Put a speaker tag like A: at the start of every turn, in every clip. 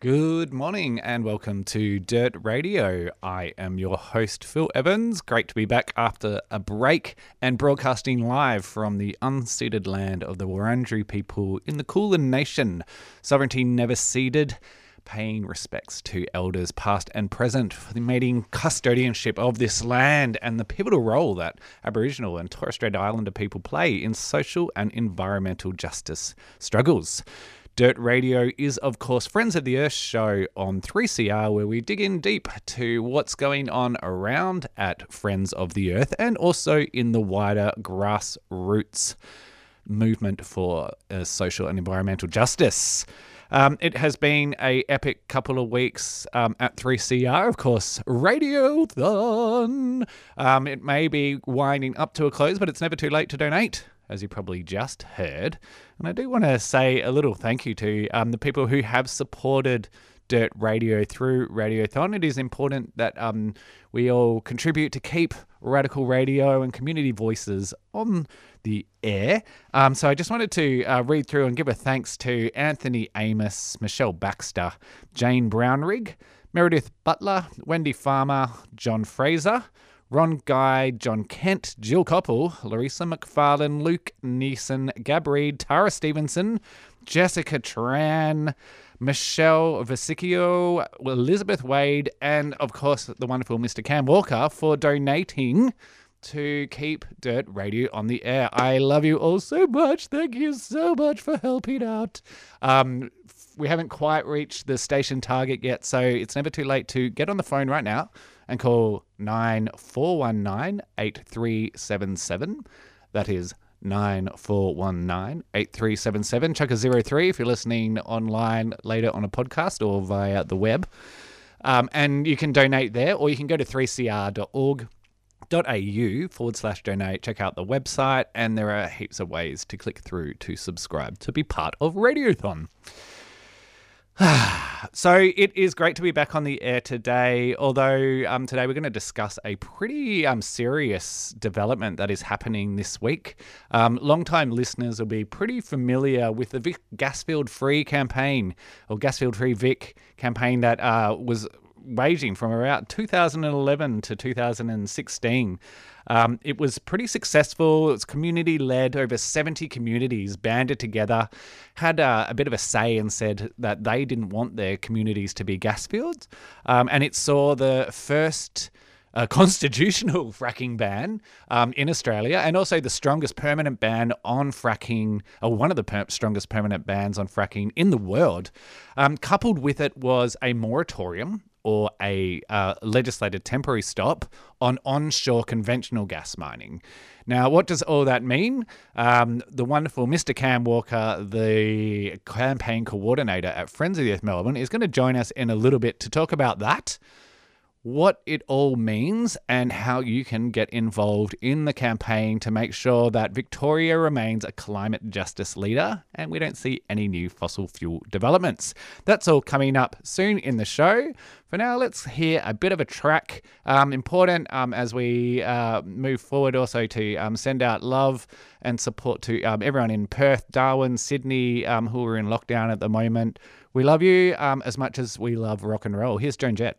A: Good morning and welcome to Dirt Radio. I am your host, Phil Evans. Great to be back after a break and broadcasting live from the unceded land of the Wurundjeri people in the Kulin Nation. Sovereignty never ceded, paying respects to elders past and present for the mating custodianship of this land and the pivotal role that Aboriginal and Torres Strait Islander people play in social and environmental justice struggles. Dirt Radio is, of course, Friends of the Earth show on 3CR, where we dig in deep to what's going on around at Friends of the Earth and also in the wider grassroots movement for uh, social and environmental justice. Um, it has been a epic couple of weeks um, at 3CR, of course, Radiothon. Um, it may be winding up to a close, but it's never too late to donate, as you probably just heard. And I do want to say a little thank you to um, the people who have supported Dirt Radio through Radiothon. It is important that um, we all contribute to keep radical radio and community voices on the air. Um, so I just wanted to uh, read through and give a thanks to Anthony Amos, Michelle Baxter, Jane Brownrigg, Meredith Butler, Wendy Farmer, John Fraser. Ron Guy, John Kent, Jill Koppel, Larissa McFarlane, Luke Neeson, Gab Tara Stevenson, Jessica Tran, Michelle Vesicchio, Elizabeth Wade, and of course the wonderful Mr. Cam Walker for donating to keep Dirt Radio on the air. I love you all so much. Thank you so much for helping out. Um, we haven't quite reached the station target yet, so it's never too late to get on the phone right now and call 9419 8377. That is 9419 8377. Chuck a 03 if you're listening online later on a podcast or via the web. Um, and you can donate there, or you can go to 3cr.org au forward slash donate. Check out the website, and there are heaps of ways to click through to subscribe to be part of Radiothon. so it is great to be back on the air today. Although um, today we're going to discuss a pretty um, serious development that is happening this week. Um, long-time listeners will be pretty familiar with the Vic Gasfield Free campaign or Gasfield Free Vic campaign that uh, was waging from around 2011 to 2016. Um, it was pretty successful. It was community led. Over 70 communities banded together, had uh, a bit of a say and said that they didn't want their communities to be gas fields. Um, and it saw the first. Uh, constitutional fracking ban um, in Australia, and also the strongest permanent ban on fracking, or one of the per- strongest permanent bans on fracking in the world. Um, coupled with it was a moratorium or a uh, legislated temporary stop on onshore conventional gas mining. Now, what does all that mean? Um, the wonderful Mr. Cam Walker, the campaign coordinator at Friends of the Earth Melbourne, is going to join us in a little bit to talk about that. What it all means and how you can get involved in the campaign to make sure that Victoria remains a climate justice leader and we don't see any new fossil fuel developments. That's all coming up soon in the show. For now, let's hear a bit of a track. Um, important um, as we uh, move forward, also to um, send out love and support to um, everyone in Perth, Darwin, Sydney, um, who are in lockdown at the moment. We love you um, as much as we love rock and roll. Here's Joan Jett.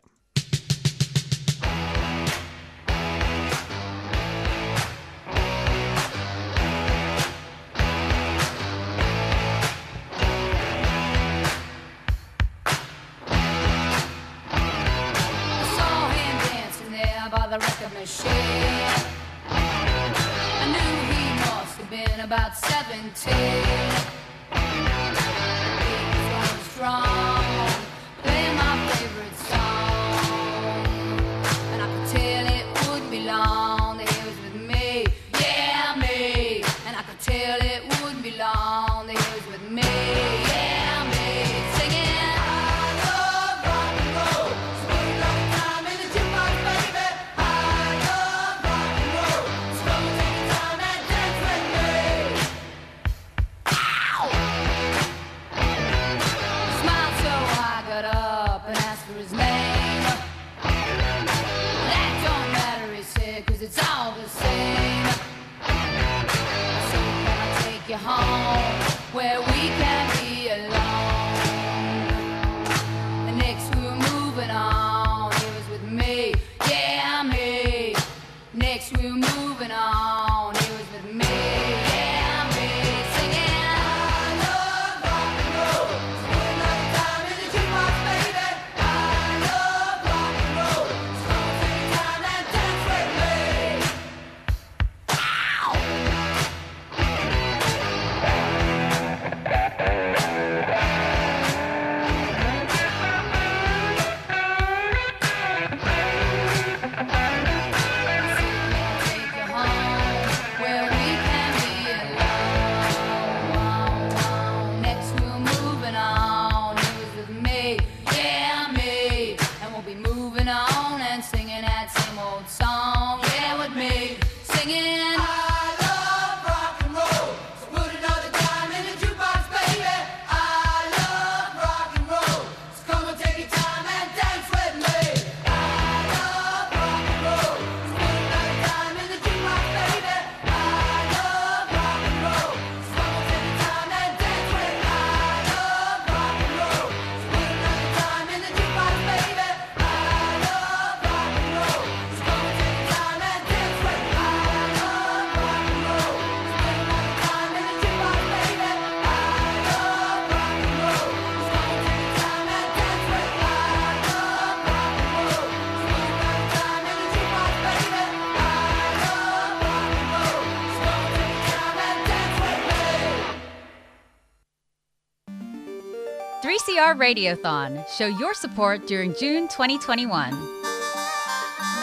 B: 3CR Radiothon. Show your support during June 2021.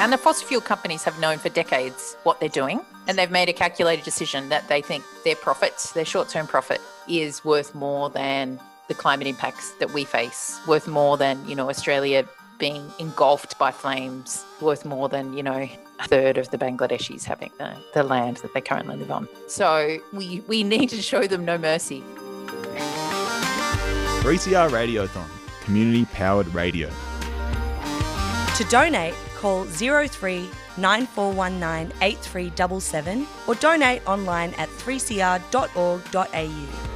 C: And the fossil fuel companies have known for decades what they're doing, and they've made a calculated decision that they think their profits, their short term profit, is worth more than the climate impacts that we face, worth more than, you know, Australia being engulfed by flames, worth more than, you know, a third of the Bangladeshis having the, the land that they currently live on. So we, we need to show them no mercy.
D: 3CR Radiothon, community powered radio.
E: To donate, call 03 9419 8377 or donate online at 3cr.org.au.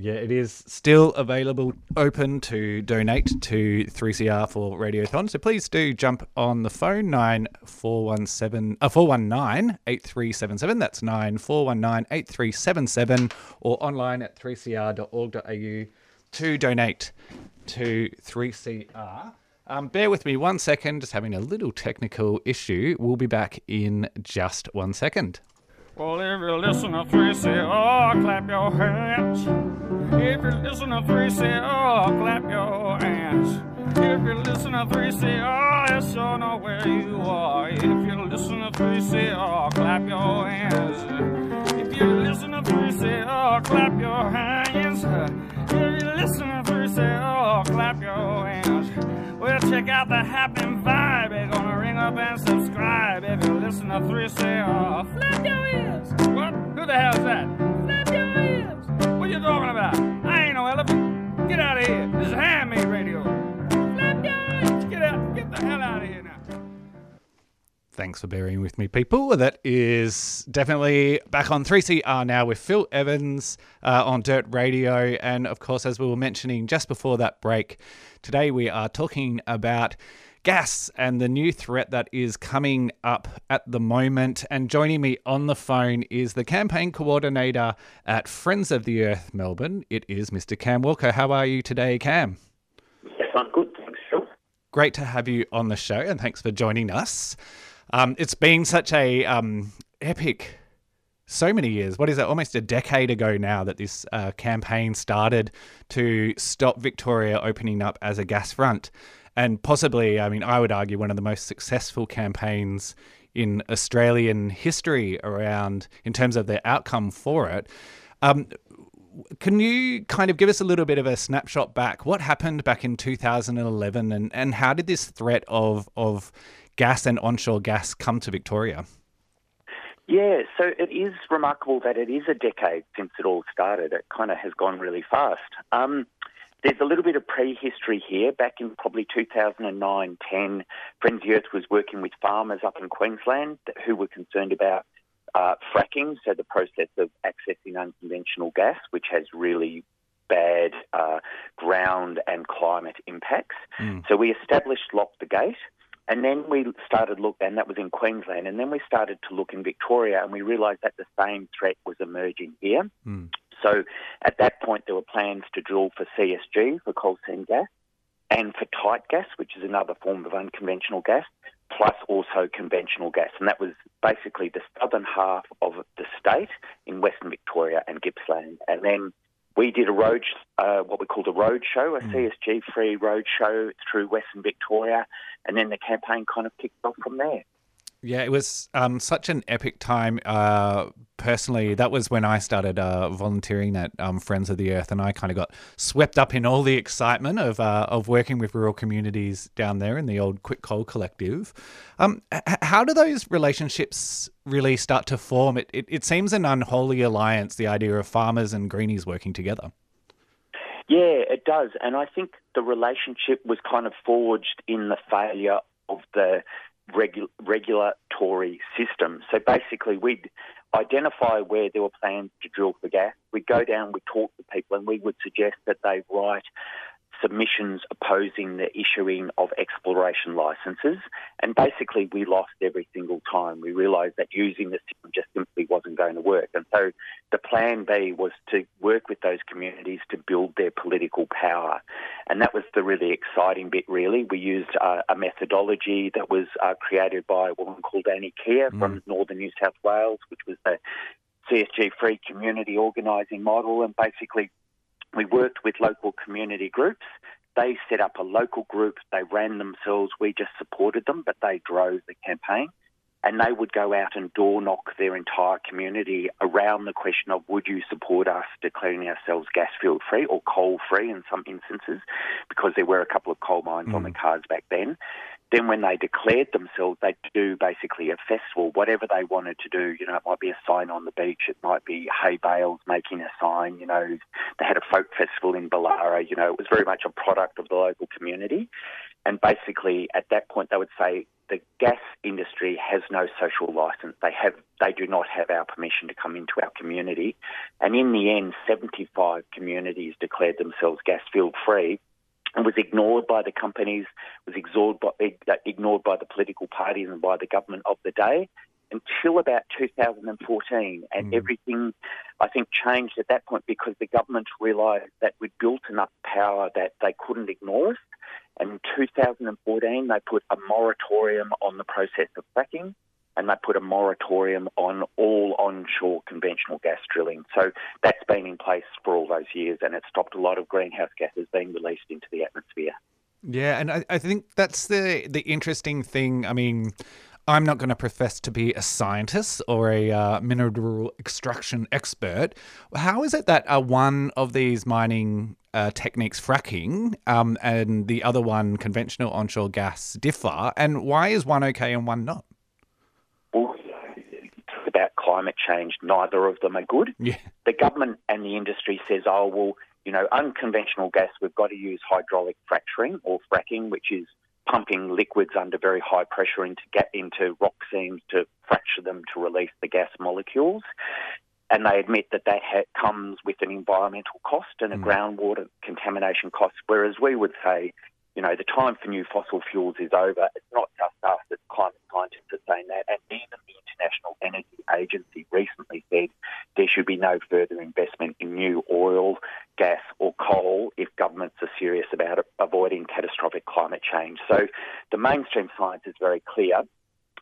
A: Yeah, it is still available, open to donate to 3CR for Radiothon. So please do jump on the phone, 9417, uh, 419 8377. That's 9419 8377 or online at 3cr.org.au to donate to 3CR. Um, bear with me one second, just having a little technical issue. We'll be back in just one second.
F: Well, if you listen to 3CR, clap your hands. If you listen to 3CR, clap your hands. If you listen to 3CR, yes, I know where you are. If you listen to 3CR, clap your hands. If you listen to 3CR, clap your hands. If you listen to 3CR, clap your hands. Well, check out the happening vibe. They're gonna ring up and subscribe. If you listen to 3CR, flap your ears. What? Who the hell is that?
A: Thanks for bearing with me, people. That is definitely back on 3CR now with Phil Evans uh, on Dirt Radio. And of course, as we were mentioning just before that break, today we are talking about gas and the new threat that is coming up at the moment. And joining me on the phone is the campaign coordinator at Friends of the Earth Melbourne. It is Mr. Cam Walker. How are you today, Cam?
G: Yes, I'm good, thanks, Phil.
A: Great to have you on the show, and thanks for joining us. Um, it's been such a um, epic, so many years. What is it? Almost a decade ago now that this uh, campaign started to stop Victoria opening up as a gas front, and possibly, I mean, I would argue one of the most successful campaigns in Australian history around in terms of the outcome for it. Um, can you kind of give us a little bit of a snapshot back? What happened back in 2011, and, and how did this threat of of gas and onshore gas come to Victoria?
G: Yeah, so it is remarkable that it is a decade since it all started. It kind of has gone really fast. Um, there's a little bit of prehistory here. Back in probably 2009 10, Friends of Earth was working with farmers up in Queensland who were concerned about uh, fracking, so the process of accessing unconventional gas, which has really bad uh, ground and climate impacts.
A: Mm.
G: So we established Lock the Gate. And then we started look, and that was in Queensland. And then we started to look in Victoria, and we realised that the same threat was emerging here.
A: Mm.
G: So at that point, there were plans to drill for CSG, for coal seam gas, and for tight gas, which is another form of unconventional gas, plus also conventional gas. And that was basically the southern half of the state in Western Victoria and Gippsland. And then we did a road, uh, what we called a road show, a CSG free road show through Western Victoria. And then the campaign kind of kicked off from there.
A: Yeah, it was um, such an epic time. Uh, personally, that was when I started uh, volunteering at um, Friends of the Earth, and I kind of got swept up in all the excitement of uh, of working with rural communities down there in the old Quit Coal Collective. Um, h- how do those relationships really start to form? It, it it seems an unholy alliance, the idea of farmers and greenies working together.
G: Yeah, it does. And I think the relationship was kind of forged in the failure of the regu- regulatory system. So basically, we'd identify where there were plans to drill for gas. We'd go down, we'd talk to people, and we would suggest that they write submissions opposing the issuing of exploration licenses. And basically, we lost every single time. We realised that using the system just simply wasn't going to work. And so the plan B was to work with those communities to build their political power. And that was the really exciting bit, really. We used uh, a methodology that was uh, created by a woman called Annie Kia from northern New South Wales, which was the CSG free community organising model. And basically, we worked with local community groups. They set up a local group. They ran themselves. We just supported them, but they drove the campaign. And they would go out and door knock their entire community around the question of would you support us declaring ourselves gas field free or coal free in some instances, because there were a couple of coal mines on the mm. cards back then. Then, when they declared themselves, they'd do basically a festival, whatever they wanted to do. You know, it might be a sign on the beach, it might be hay bales making a sign. You know, they had a folk festival in Ballara. You know, it was very much a product of the local community. And basically, at that point, they would say the gas industry has no social license. They have, they do not have our permission to come into our community. And in the end, 75 communities declared themselves gas field free was ignored by the companies, was ignored by, uh, ignored by the political parties and by the government of the day until about 2014. And hmm. everything, I think, changed at that point because the government realised that we'd built enough power that they couldn't ignore us. And in 2014, they put a moratorium on the process of fracking and they put a moratorium on all onshore conventional gas drilling. So that's been in place for all those years and it stopped a lot of greenhouse gases being released into the atmosphere.
A: Yeah, and I, I think that's the the interesting thing. I mean, I'm not going to profess to be a scientist or a uh, mineral extraction expert. How is it that uh, one of these mining uh, techniques, fracking, um, and the other one, conventional onshore gas, differ? And why is one okay and one not?
G: Well, it's about climate change. Neither of them are good.
A: Yeah.
G: The government and the industry says, oh, well, you know, unconventional gas, we've got to use hydraulic fracturing or fracking, which is pumping liquids under very high pressure into get into rock seams to fracture them to release the gas molecules. And they admit that that ha- comes with an environmental cost and a mm. groundwater contamination cost. Whereas we would say, you know, the time for new fossil fuels is over. It's not just us, it's climate scientists are saying that. And even the International Energy Agency recently said there should be no further investment in new oil, gas, or coal if governments are serious about avoiding catastrophic climate change. So the mainstream science is very clear.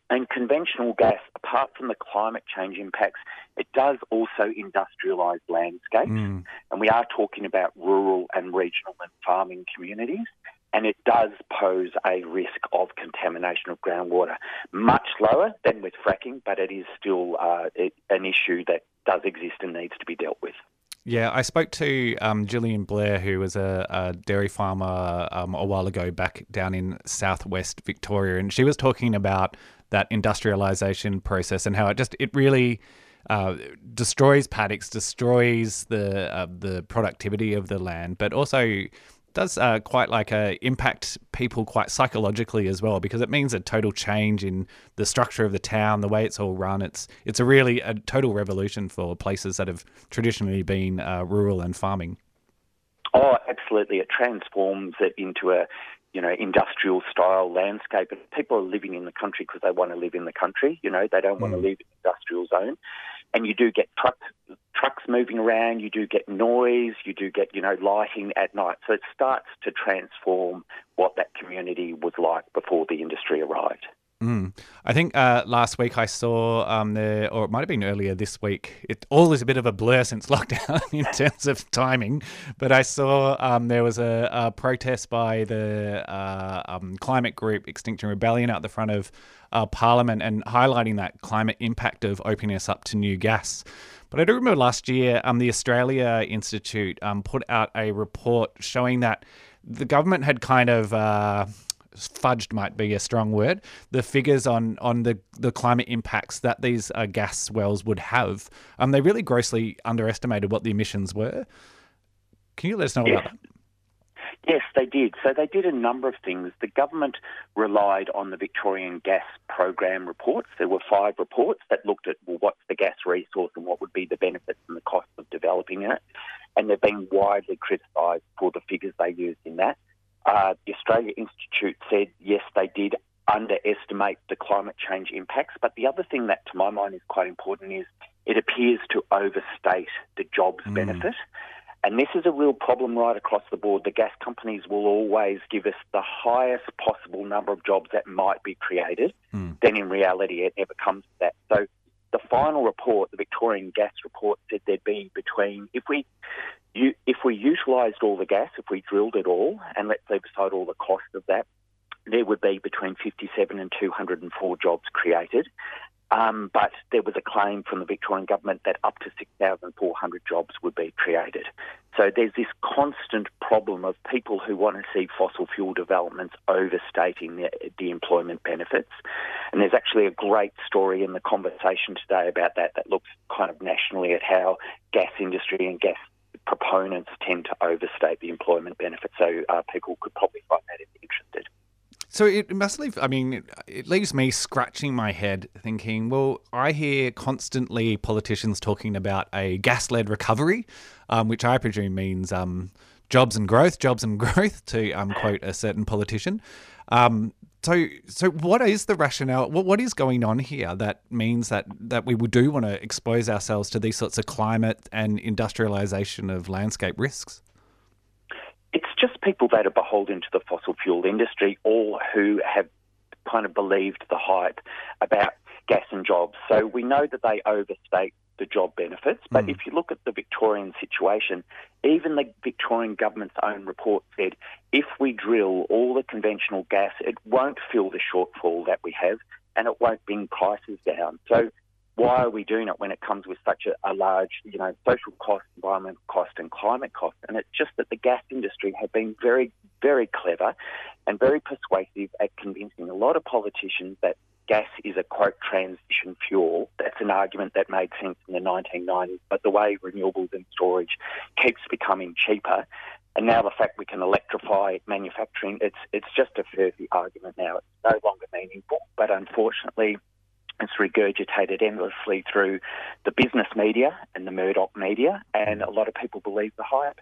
G: And conventional gas, apart from the climate change impacts, it does also industrialise landscapes. Mm. And we are talking about rural and regional and farming communities. And it does pose a risk of contamination of groundwater. Much lower than with fracking, but it is still uh, it, an issue that does exist and needs to be dealt with.
A: Yeah, I spoke to um, Gillian Blair, who was a, a dairy farmer um, a while ago back down in southwest Victoria, and she was talking about that industrialization process and how it just it really uh, destroys paddocks, destroys the uh, the productivity of the land, but also does uh, quite like uh, impact people quite psychologically as well because it means a total change in the structure of the town, the way it's all run. It's it's a really a total revolution for places that have traditionally been uh, rural and farming.
G: Oh, absolutely! It transforms it into a you know industrial style landscape, and people are living in the country because they want to live in the country. You know, they don't want to live in industrial zone, and you do get truck trucks moving around, you do get noise, you do get, you know, lighting at night. So it starts to transform what that community was like before the industry arrived.
A: Mm. I think uh, last week I saw um, there, or it might have been earlier this week. It all is a bit of a blur since lockdown in terms of timing. But I saw um, there was a, a, protest by the uh, um, climate group Extinction Rebellion out the front of uh, Parliament and highlighting that climate impact of opening us up to new gas. But I do remember last year, um, the Australia Institute um, put out a report showing that the government had kind of uh, fudged, might be a strong word, the figures on on the, the climate impacts that these uh, gas wells would have. Um, they really grossly underestimated what the emissions were. Can you let us know about that?
G: Yes, they did. So they did a number of things. The government relied on the Victorian Gas Program reports. There were five reports that looked at well, what's the gas resource and what would be the benefits and the costs of developing it. And they've been widely criticised for the figures they used in that. Uh, the Australia Institute said yes, they did underestimate the climate change impacts. But the other thing that, to my mind, is quite important is it appears to overstate the jobs mm. benefit. And this is a real problem right across the board. The gas companies will always give us the highest possible number of jobs that might be created. Mm. Then in reality, it never comes to that. So the final report, the Victorian Gas Report, said there'd be between if we you, if we utilised all the gas, if we drilled it all, and let's leave aside all the cost of that, there would be between 57 and 204 jobs created. Um, but there was a claim from the Victorian government that up to 6,400 jobs would be created. So there's this constant problem of people who want to see fossil fuel developments overstating the, the employment benefits. And there's actually a great story in the conversation today about that that looks kind of nationally at how gas industry and gas proponents tend to overstate the employment benefits. So uh, people could probably find that if interested.
A: So it must leave. I mean, it leaves me scratching my head, thinking, well, I hear constantly politicians talking about a gas-led recovery, um, which I presume means um, jobs and growth, jobs and growth, to um, quote a certain politician. Um, so, so what is the rationale? What, what is going on here that means that that we do want to expose ourselves to these sorts of climate and industrialization of landscape risks?
G: It's just people that are beholden to the fossil fuel industry, all who have kind of believed the hype about gas and jobs. So we know that they overstate the job benefits, but mm. if you look at the Victorian situation, even the Victorian government's own report said if we drill all the conventional gas, it won't fill the shortfall that we have and it won't bring prices down. So why are we doing it when it comes with such a, a, large, you know, social cost, environmental cost, and climate cost? And it's just that the gas industry have been very, very clever and very persuasive at convincing a lot of politicians that gas is a quote transition fuel. That's an argument that made sense in the 1990s, but the way renewables and storage keeps becoming cheaper. And now the fact we can electrify manufacturing, it's it's just a furphy argument now. It's no longer meaningful. But unfortunately, it's regurgitated endlessly through the business media and the Murdoch media, and a lot of people believe the hype.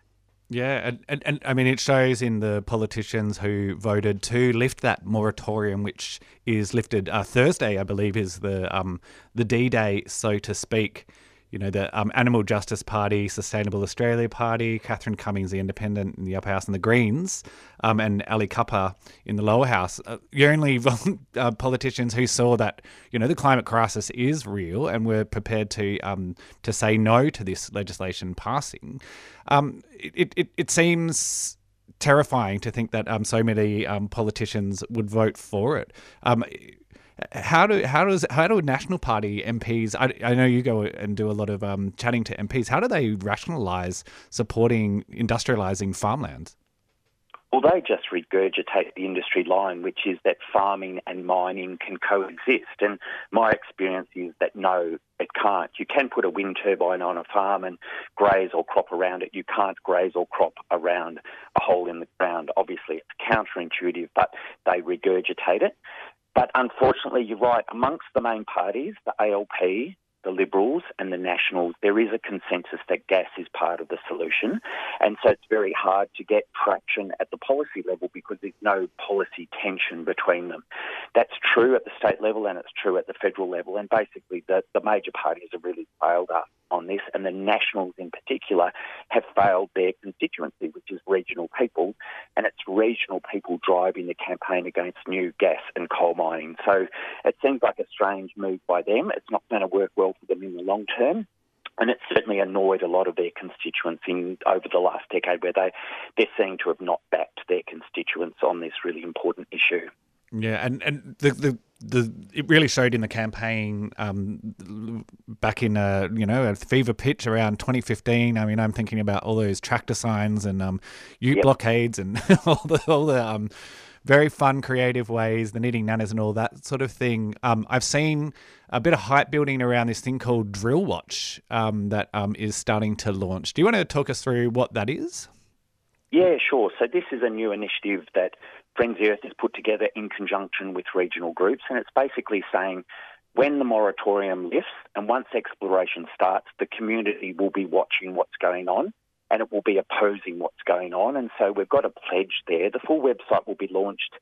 A: Yeah, and, and, and, I mean, it shows in the politicians who voted to lift that moratorium, which is lifted uh, Thursday, I believe, is the um, the D Day, so to speak you know, the um, Animal Justice Party, Sustainable Australia Party, Catherine Cummings, the Independent in the upper house, and the Greens, um, and Ali Cupper in the lower house. Uh, the only uh, politicians who saw that, you know, the climate crisis is real and were prepared to um, to say no to this legislation passing. Um, it, it, it seems terrifying to think that um, so many um, politicians would vote for it. Um, how do how does how do national party MPs? I, I know you go and do a lot of um, chatting to MPs. How do they rationalise supporting industrialising farmlands?
G: Well, they just regurgitate the industry line, which is that farming and mining can coexist. And my experience is that no, it can't. You can put a wind turbine on a farm and graze or crop around it. You can't graze or crop around a hole in the ground. Obviously, it's counterintuitive, but they regurgitate it. But unfortunately, you're right. Amongst the main parties, the ALP, the Liberals and the Nationals, there is a consensus that gas is part of the solution. And so it's very hard to get traction at the policy level because there's no policy tension between them. That's true at the state level and it's true at the federal level. And basically, the, the major parties have really failed us on this, and the Nationals in particular have failed their constituency, which is regional people, and it's regional people driving the campaign against new gas and coal mining. So it seems like a strange move by them. It's not going to work well for them in the long term. And it's certainly annoyed a lot of their constituents in over the last decade, where they they seem to have not backed their constituents on this really important issue.
A: Yeah, and, and the, the the it really showed in the campaign um, back in a you know a fever pitch around 2015. I mean, I'm thinking about all those tractor signs and um, ute
G: Yep.
A: blockades and all the all the um, very fun, creative ways, the knitting nanas and all that sort of thing. Um, I've seen a bit of hype building around this thing called Drill Watch um, that um, is starting to launch. Do you want to talk us through what that is?
G: Yeah, sure. So this is a new initiative that Friends of the Earth has put together in conjunction with regional groups, and it's basically saying when the moratorium lifts and once exploration starts, the community will be watching what's going on and it will be opposing what's going on. And so we've got a pledge there. The full website will be launched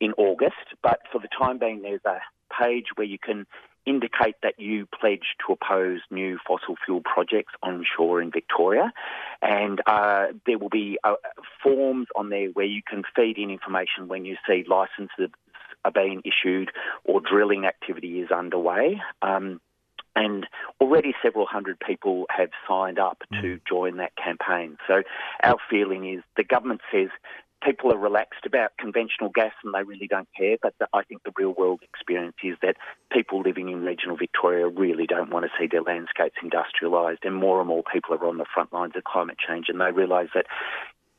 G: in August, but for the time being, there's a page where you can indicate that you pledge to oppose new fossil fuel projects onshore in Victoria. And uh, there will be uh, forms on there where you can feed in information when you see licenses are being issued or drilling activity is underway. Um, and already several hundred people have signed up to join that campaign. So our feeling is the government says people are relaxed about conventional gas and they really don't care. But the, I think the real world experience is that people living in regional Victoria really don't want to see their landscapes industrialised, and more and more people are on the front lines of climate change, and they realise that.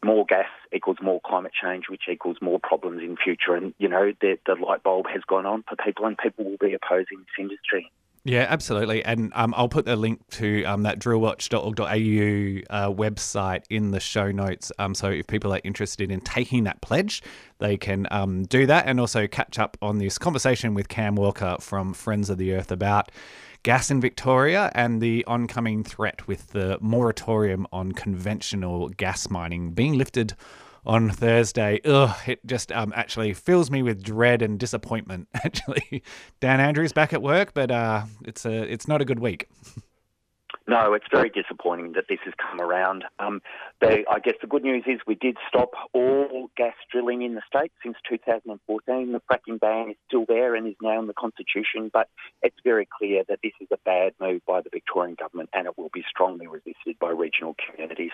G: More gas equals more climate change, which equals more problems in future. And, you know, the, the light bulb has gone on for people, and people will be opposing this industry.
A: Yeah, absolutely. And um, I'll put the link to um, that drillwatch.org.au uh, website in the show notes. Um, so if people are interested in taking that pledge, they can um, do that and also catch up on this conversation with Cam Walker from Friends of the Earth about gas in Victoria and the oncoming threat with the moratorium on conventional gas mining being lifted on Thursday. Ugh, it just um, actually fills me with dread and disappointment. Actually, Dan Andrews back at work, but uh, it's a it's not a good week.
G: No, it's very disappointing that this has come around. Um, I guess the good news is we did stop all gas drilling in the state since 2014. The fracking ban is still there and is now in the constitution, but it's very clear that this is a bad move by the Victorian government and it will be strongly resisted by regional communities.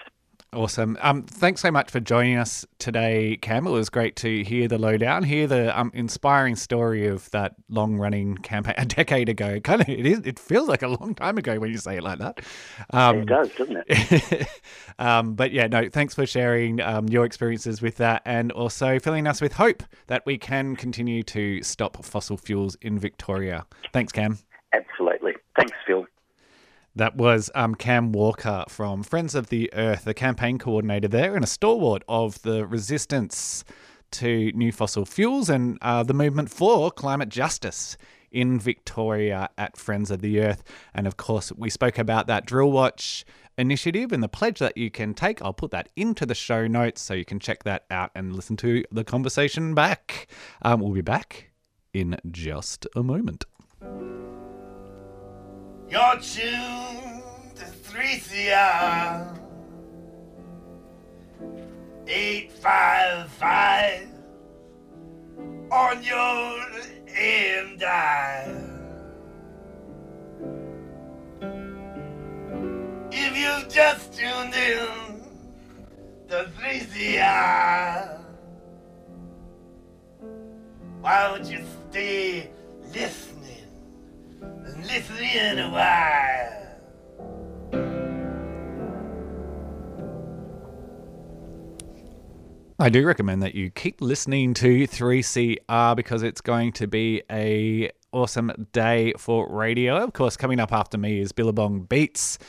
A: Awesome. Um, thanks so much for joining us today, Cam. It was great to hear the lowdown, hear the um, inspiring story of that long-running campaign a decade ago. Kind of, it is. It feels like a long time ago when you say it like that. Um,
G: it does, doesn't it?
A: um, but yeah, no. Thanks for sharing um, your experiences with that, and also filling us with hope that we can continue to stop fossil fuels in Victoria. Thanks, Cam.
G: Absolutely. Thanks, Phil.
A: That was um, Cam Walker from Friends of the Earth, the campaign coordinator there, and a stalwart of the resistance to new fossil fuels and uh, the movement for climate justice in Victoria at Friends of the Earth. And of course, we spoke about that Drill Watch initiative and the pledge that you can take. I'll put that into the show notes so you can check that out and listen to the conversation back. Um, we'll be back in just a moment.
H: You're tuned to 3CR 855 on your AM dial. If you've just tuned in to 3CR, why don't you stay listening listen in a while?
A: I do recommend that you keep listening to 3CR because it's going to be a awesome day for radio. Of course, coming up after me is Billabong Beats.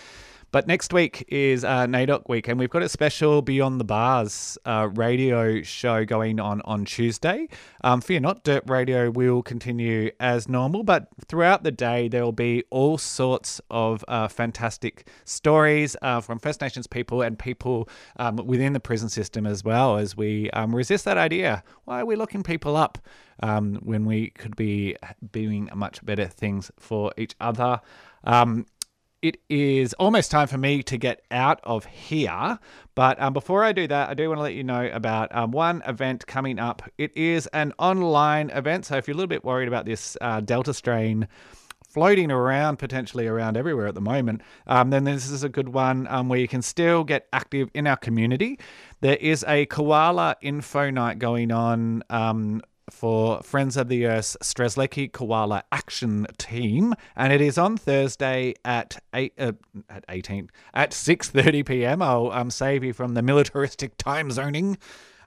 A: But next week is uh, NAIDOC week, and we've got a special Beyond the Bars uh, radio show going on on Tuesday. Um, fear not, Dirt Radio will continue as normal, but throughout the day, there will be all sorts of uh, fantastic stories uh, from First Nations people and people um, within the prison system as well as we um, resist that idea. Why are we locking people up um, when we could be doing much better things for each other? Um, it is almost time for me to get out of here. But um, before I do that, I do want to let you know about um, one event coming up. It is an online event. So if you're a little bit worried about this uh, Delta strain, floating around potentially around everywhere at the moment, um, then this is a good one um, where you can still get active in our community. There is a koala info night going on um, for Friends of the Earth's Strzelecki Koala Action Team, and it is on Thursday at eight uh, at eighteen at six thirty p.m. I'll um, save you from the militaristic time zoning.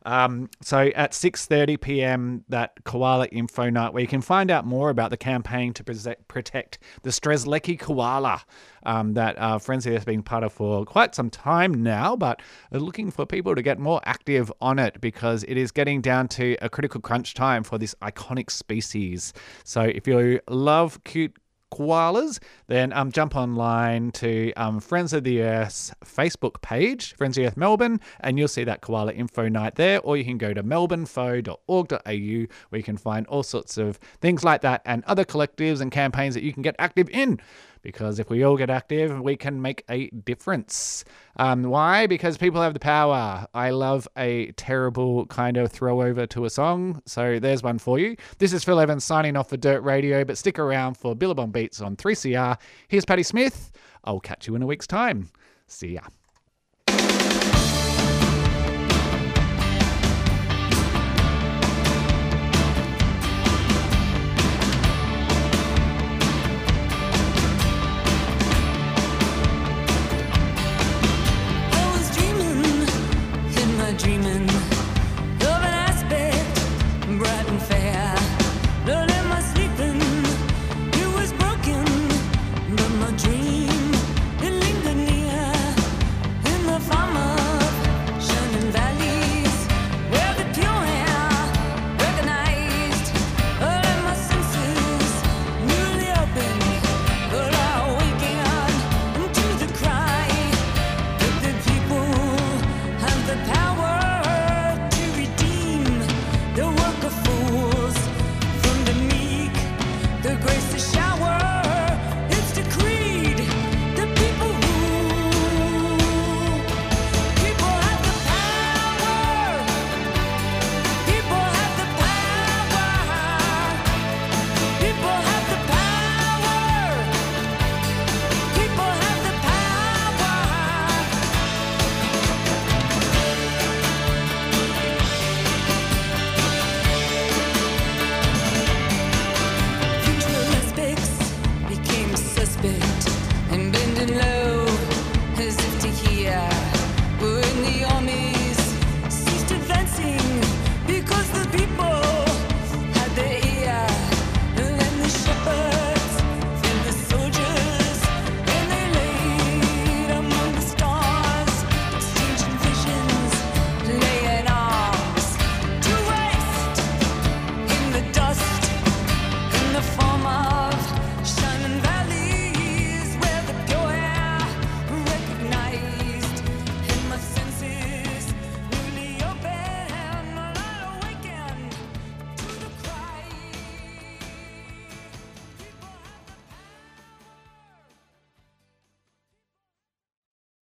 A: Um, so at 6:30 p.m. that koala info night, where you can find out more about the campaign to protect the Strzelecki koala um, that uh, Frenzy has been part of for quite some time now, but looking for people to get more active on it because it is getting down to a critical crunch time for this iconic species. So if you love cute koalas, then um, jump online to um, Friends of the Earth's Facebook page, Friends of the Earth Melbourne, and you'll see that koala info night there. Or you can go to melbournefoe.org.au where you can find all sorts of things like that and other collectives and campaigns that you can get active in. Because if we all get active, we can make a difference. Um, why? Because people have the power. I love a terrible kind of throw over to a song. So there's one for you. This is Phil Evans signing off for Dirt Radio, but stick around for Billabong Beats on 3CR. Here's Patti Smith. I'll catch you in a week's time. See ya.